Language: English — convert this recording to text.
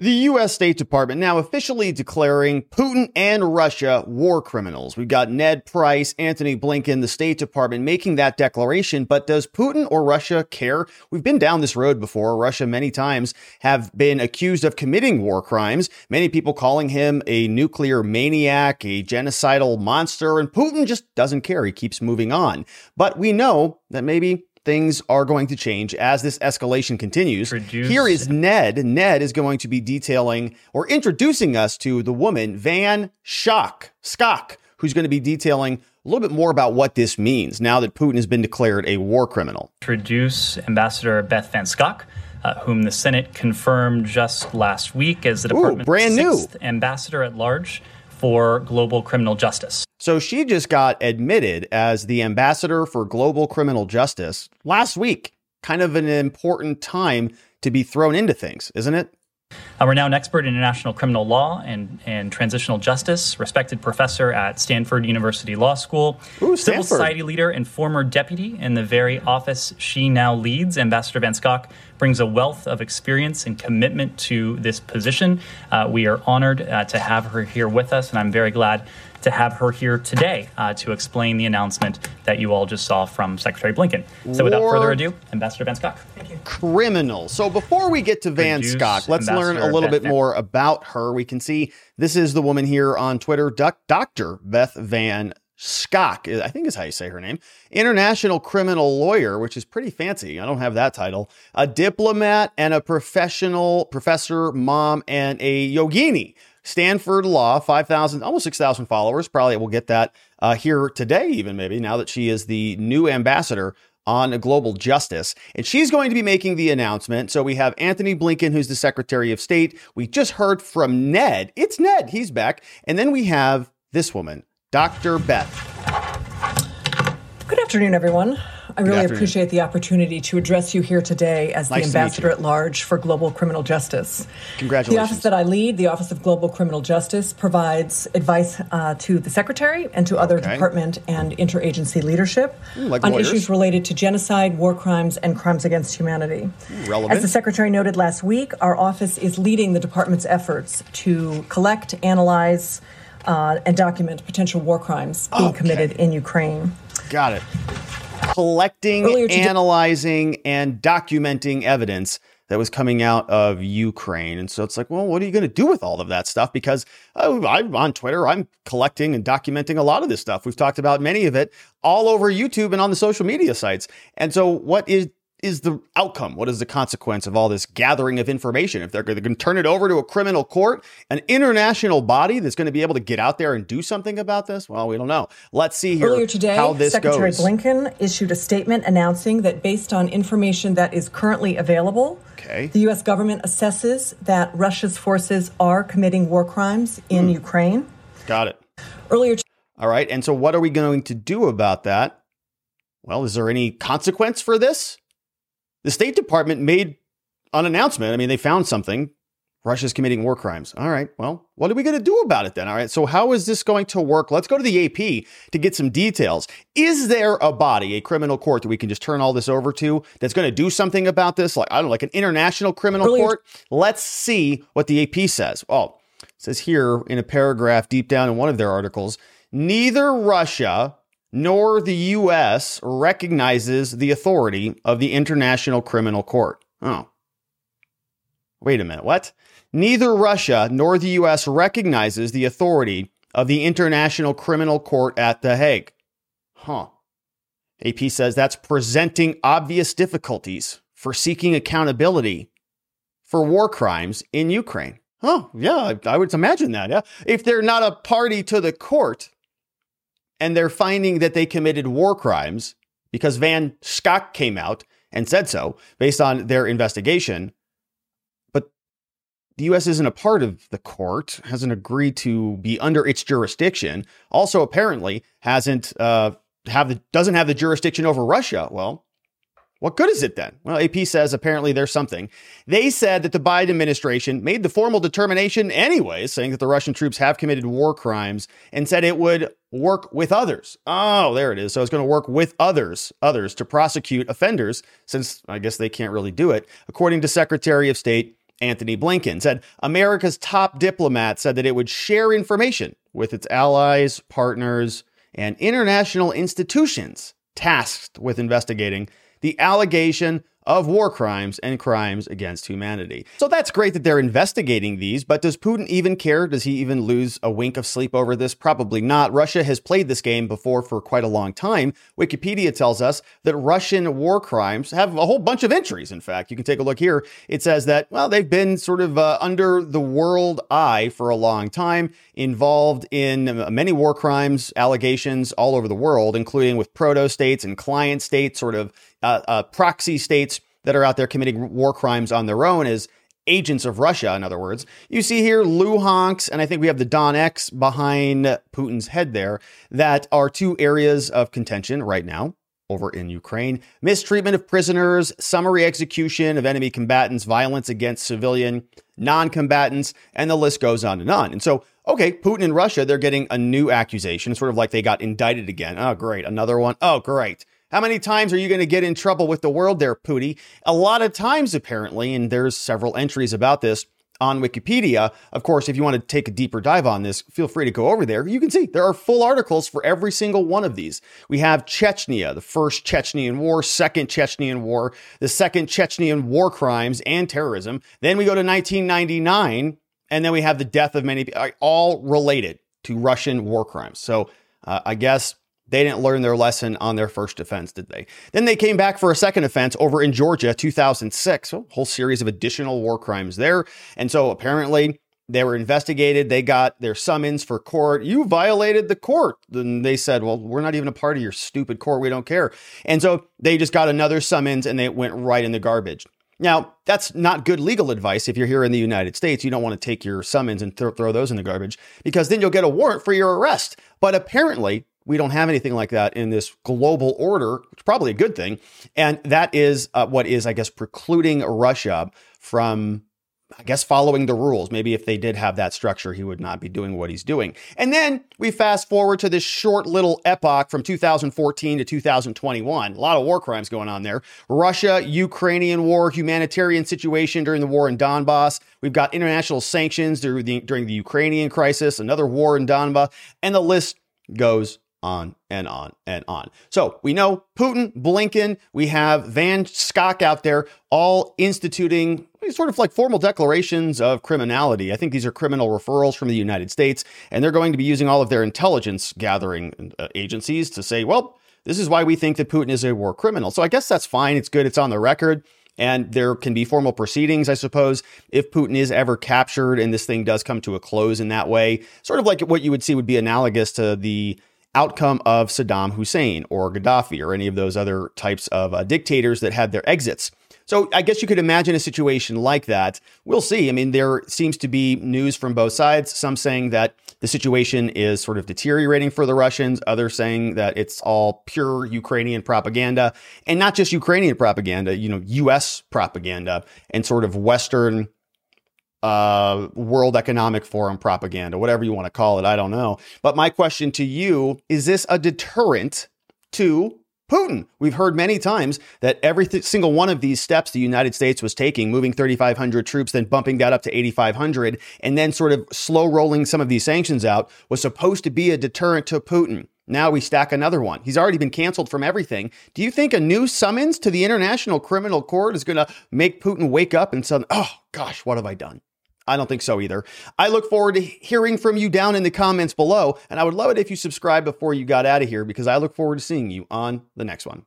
The U.S. State Department now officially declaring Putin and Russia war criminals. We've got Ned Price, Anthony Blinken, the State Department making that declaration. But does Putin or Russia care? We've been down this road before. Russia many times have been accused of committing war crimes. Many people calling him a nuclear maniac, a genocidal monster, and Putin just doesn't care. He keeps moving on. But we know that maybe things are going to change as this escalation continues. Produce. Here is Ned. Ned is going to be detailing or introducing us to the woman, Van Schock, Skok, who's going to be detailing a little bit more about what this means now that Putin has been declared a war criminal. Introduce Ambassador Beth Van Schaack. Uh, whom the Senate confirmed just last week as the department's brand new ambassador at large for global criminal justice. So she just got admitted as the ambassador for global criminal justice last week. Kind of an important time to be thrown into things, isn't it? Uh, we're now an expert in international criminal law and, and transitional justice, respected professor at Stanford University Law School, Ooh, civil society leader, and former deputy in the very office she now leads. Ambassador Van Schaack brings a wealth of experience and commitment to this position. Uh, we are honored uh, to have her here with us, and I'm very glad to have her here today uh, to explain the announcement that you all just saw from Secretary Blinken. So, without further ado, Ambassador Van Schaack. Thank you. Criminal. So, before we get to Van Produce Schaack, let's Ambassador learn a little Beth bit more about her. We can see this is the woman here on Twitter, Dr. Beth Van Schaack, I think is how you say her name, international criminal lawyer, which is pretty fancy. I don't have that title. A diplomat and a professional professor, mom, and a yogini. Stanford Law, 5,000, almost 6,000 followers. Probably will get that uh, here today, even maybe now that she is the new ambassador on global justice. And she's going to be making the announcement. So we have Anthony Blinken, who's the Secretary of State. We just heard from Ned. It's Ned. He's back. And then we have this woman, Dr. Beth. Good afternoon, everyone. I really appreciate the opportunity to address you here today as nice the ambassador at large for global criminal justice. Congratulations. The office that I lead, the Office of Global Criminal Justice, provides advice uh, to the secretary and to other okay. department and interagency leadership mm, like on lawyers. issues related to genocide, war crimes, and crimes against humanity. Relevant. As the secretary noted last week, our office is leading the department's efforts to collect, analyze, uh, and document potential war crimes being okay. committed in Ukraine. Got it collecting, analyzing, and documenting evidence that was coming out of Ukraine. And so it's like, well, what are you going to do with all of that stuff? Because oh, I'm on Twitter, I'm collecting and documenting a lot of this stuff. We've talked about many of it all over YouTube and on the social media sites. And so, what is is the outcome? What is the consequence of all this gathering of information? If they're going to turn it over to a criminal court, an international body that's going to be able to get out there and do something about this? Well, we don't know. Let's see here Earlier today, how this Secretary goes. Blinken issued a statement announcing that based on information that is currently available, okay. the U.S. government assesses that Russia's forces are committing war crimes in hmm. Ukraine. Got it. Earlier. T- all right. And so, what are we going to do about that? Well, is there any consequence for this? The State Department made an announcement. I mean, they found something. Russia's committing war crimes. All right. Well, what are we going to do about it then? All right. So, how is this going to work? Let's go to the AP to get some details. Is there a body, a criminal court that we can just turn all this over to that's going to do something about this? Like, I don't know, like an international criminal Earlier. court? Let's see what the AP says. Oh, it says here in a paragraph deep down in one of their articles neither Russia nor the U.S. recognizes the authority of the International Criminal Court. Oh. Wait a minute, what? Neither Russia nor the U.S. recognizes the authority of the International Criminal Court at The Hague. Huh. AP says that's presenting obvious difficulties for seeking accountability for war crimes in Ukraine. Oh, yeah, I would imagine that. Yeah. If they're not a party to the court, and they're finding that they committed war crimes because Van Schaack came out and said so based on their investigation. But the U.S. isn't a part of the court, hasn't agreed to be under its jurisdiction. Also, apparently, hasn't uh, have the doesn't have the jurisdiction over Russia. Well, what good is it then? Well, AP says apparently there's something. They said that the Biden administration made the formal determination anyway, saying that the Russian troops have committed war crimes and said it would work with others. Oh, there it is. So it's going to work with others, others to prosecute offenders since I guess they can't really do it. According to Secretary of State Anthony Blinken said America's top diplomat said that it would share information with its allies, partners, and international institutions tasked with investigating the allegation of war crimes and crimes against humanity. So that's great that they're investigating these, but does Putin even care? Does he even lose a wink of sleep over this? Probably not. Russia has played this game before for quite a long time. Wikipedia tells us that Russian war crimes have a whole bunch of entries. In fact, you can take a look here. It says that, well, they've been sort of uh, under the world eye for a long time, involved in many war crimes, allegations all over the world, including with proto states and client states, sort of uh, uh, proxy states that are out there committing war crimes on their own as agents of Russia, in other words. You see here Luhansk, and I think we have the Donetsk behind Putin's head there, that are two areas of contention right now over in Ukraine. Mistreatment of prisoners, summary execution of enemy combatants, violence against civilian non combatants, and the list goes on and on. And so, okay, Putin and Russia, they're getting a new accusation, sort of like they got indicted again. Oh, great. Another one. Oh, great. How many times are you going to get in trouble with the world there, Pooty? A lot of times, apparently, and there's several entries about this on Wikipedia. Of course, if you want to take a deeper dive on this, feel free to go over there. You can see there are full articles for every single one of these. We have Chechnya, the first Chechnyan war, second Chechnyan war, the second Chechnyan war crimes and terrorism. Then we go to 1999, and then we have the death of many, people all related to Russian war crimes. So uh, I guess they didn't learn their lesson on their first offense, did they? Then they came back for a second offense over in Georgia, 2006. So, a whole series of additional war crimes there. And so apparently they were investigated. They got their summons for court. You violated the court. Then they said, Well, we're not even a part of your stupid court. We don't care. And so they just got another summons and they went right in the garbage. Now, that's not good legal advice. If you're here in the United States, you don't want to take your summons and th- throw those in the garbage because then you'll get a warrant for your arrest. But apparently, we don't have anything like that in this global order, which is probably a good thing. And that is uh, what is, I guess, precluding Russia from, I guess, following the rules. Maybe if they did have that structure, he would not be doing what he's doing. And then we fast forward to this short little epoch from 2014 to 2021. A lot of war crimes going on there. Russia, Ukrainian war, humanitarian situation during the war in Donbass. We've got international sanctions during the, during the Ukrainian crisis, another war in Donbass, and the list goes on and on and on. So we know Putin, Blinken, we have Van Schaack out there, all instituting sort of like formal declarations of criminality. I think these are criminal referrals from the United States, and they're going to be using all of their intelligence gathering uh, agencies to say, well, this is why we think that Putin is a war criminal. So I guess that's fine. It's good. It's on the record. And there can be formal proceedings, I suppose, if Putin is ever captured and this thing does come to a close in that way. Sort of like what you would see would be analogous to the outcome of Saddam Hussein or Gaddafi or any of those other types of uh, dictators that had their exits. So I guess you could imagine a situation like that. We'll see. I mean, there seems to be news from both sides, some saying that the situation is sort of deteriorating for the Russians, others saying that it's all pure Ukrainian propaganda and not just Ukrainian propaganda, you know, US propaganda and sort of Western uh, World Economic Forum propaganda, whatever you want to call it. I don't know. But my question to you is this a deterrent to Putin? We've heard many times that every th- single one of these steps the United States was taking, moving 3,500 troops, then bumping that up to 8,500, and then sort of slow rolling some of these sanctions out, was supposed to be a deterrent to Putin. Now we stack another one. He's already been canceled from everything. Do you think a new summons to the International Criminal Court is going to make Putin wake up and say, oh gosh, what have I done? I don't think so either. I look forward to hearing from you down in the comments below, and I would love it if you subscribe before you got out of here because I look forward to seeing you on the next one.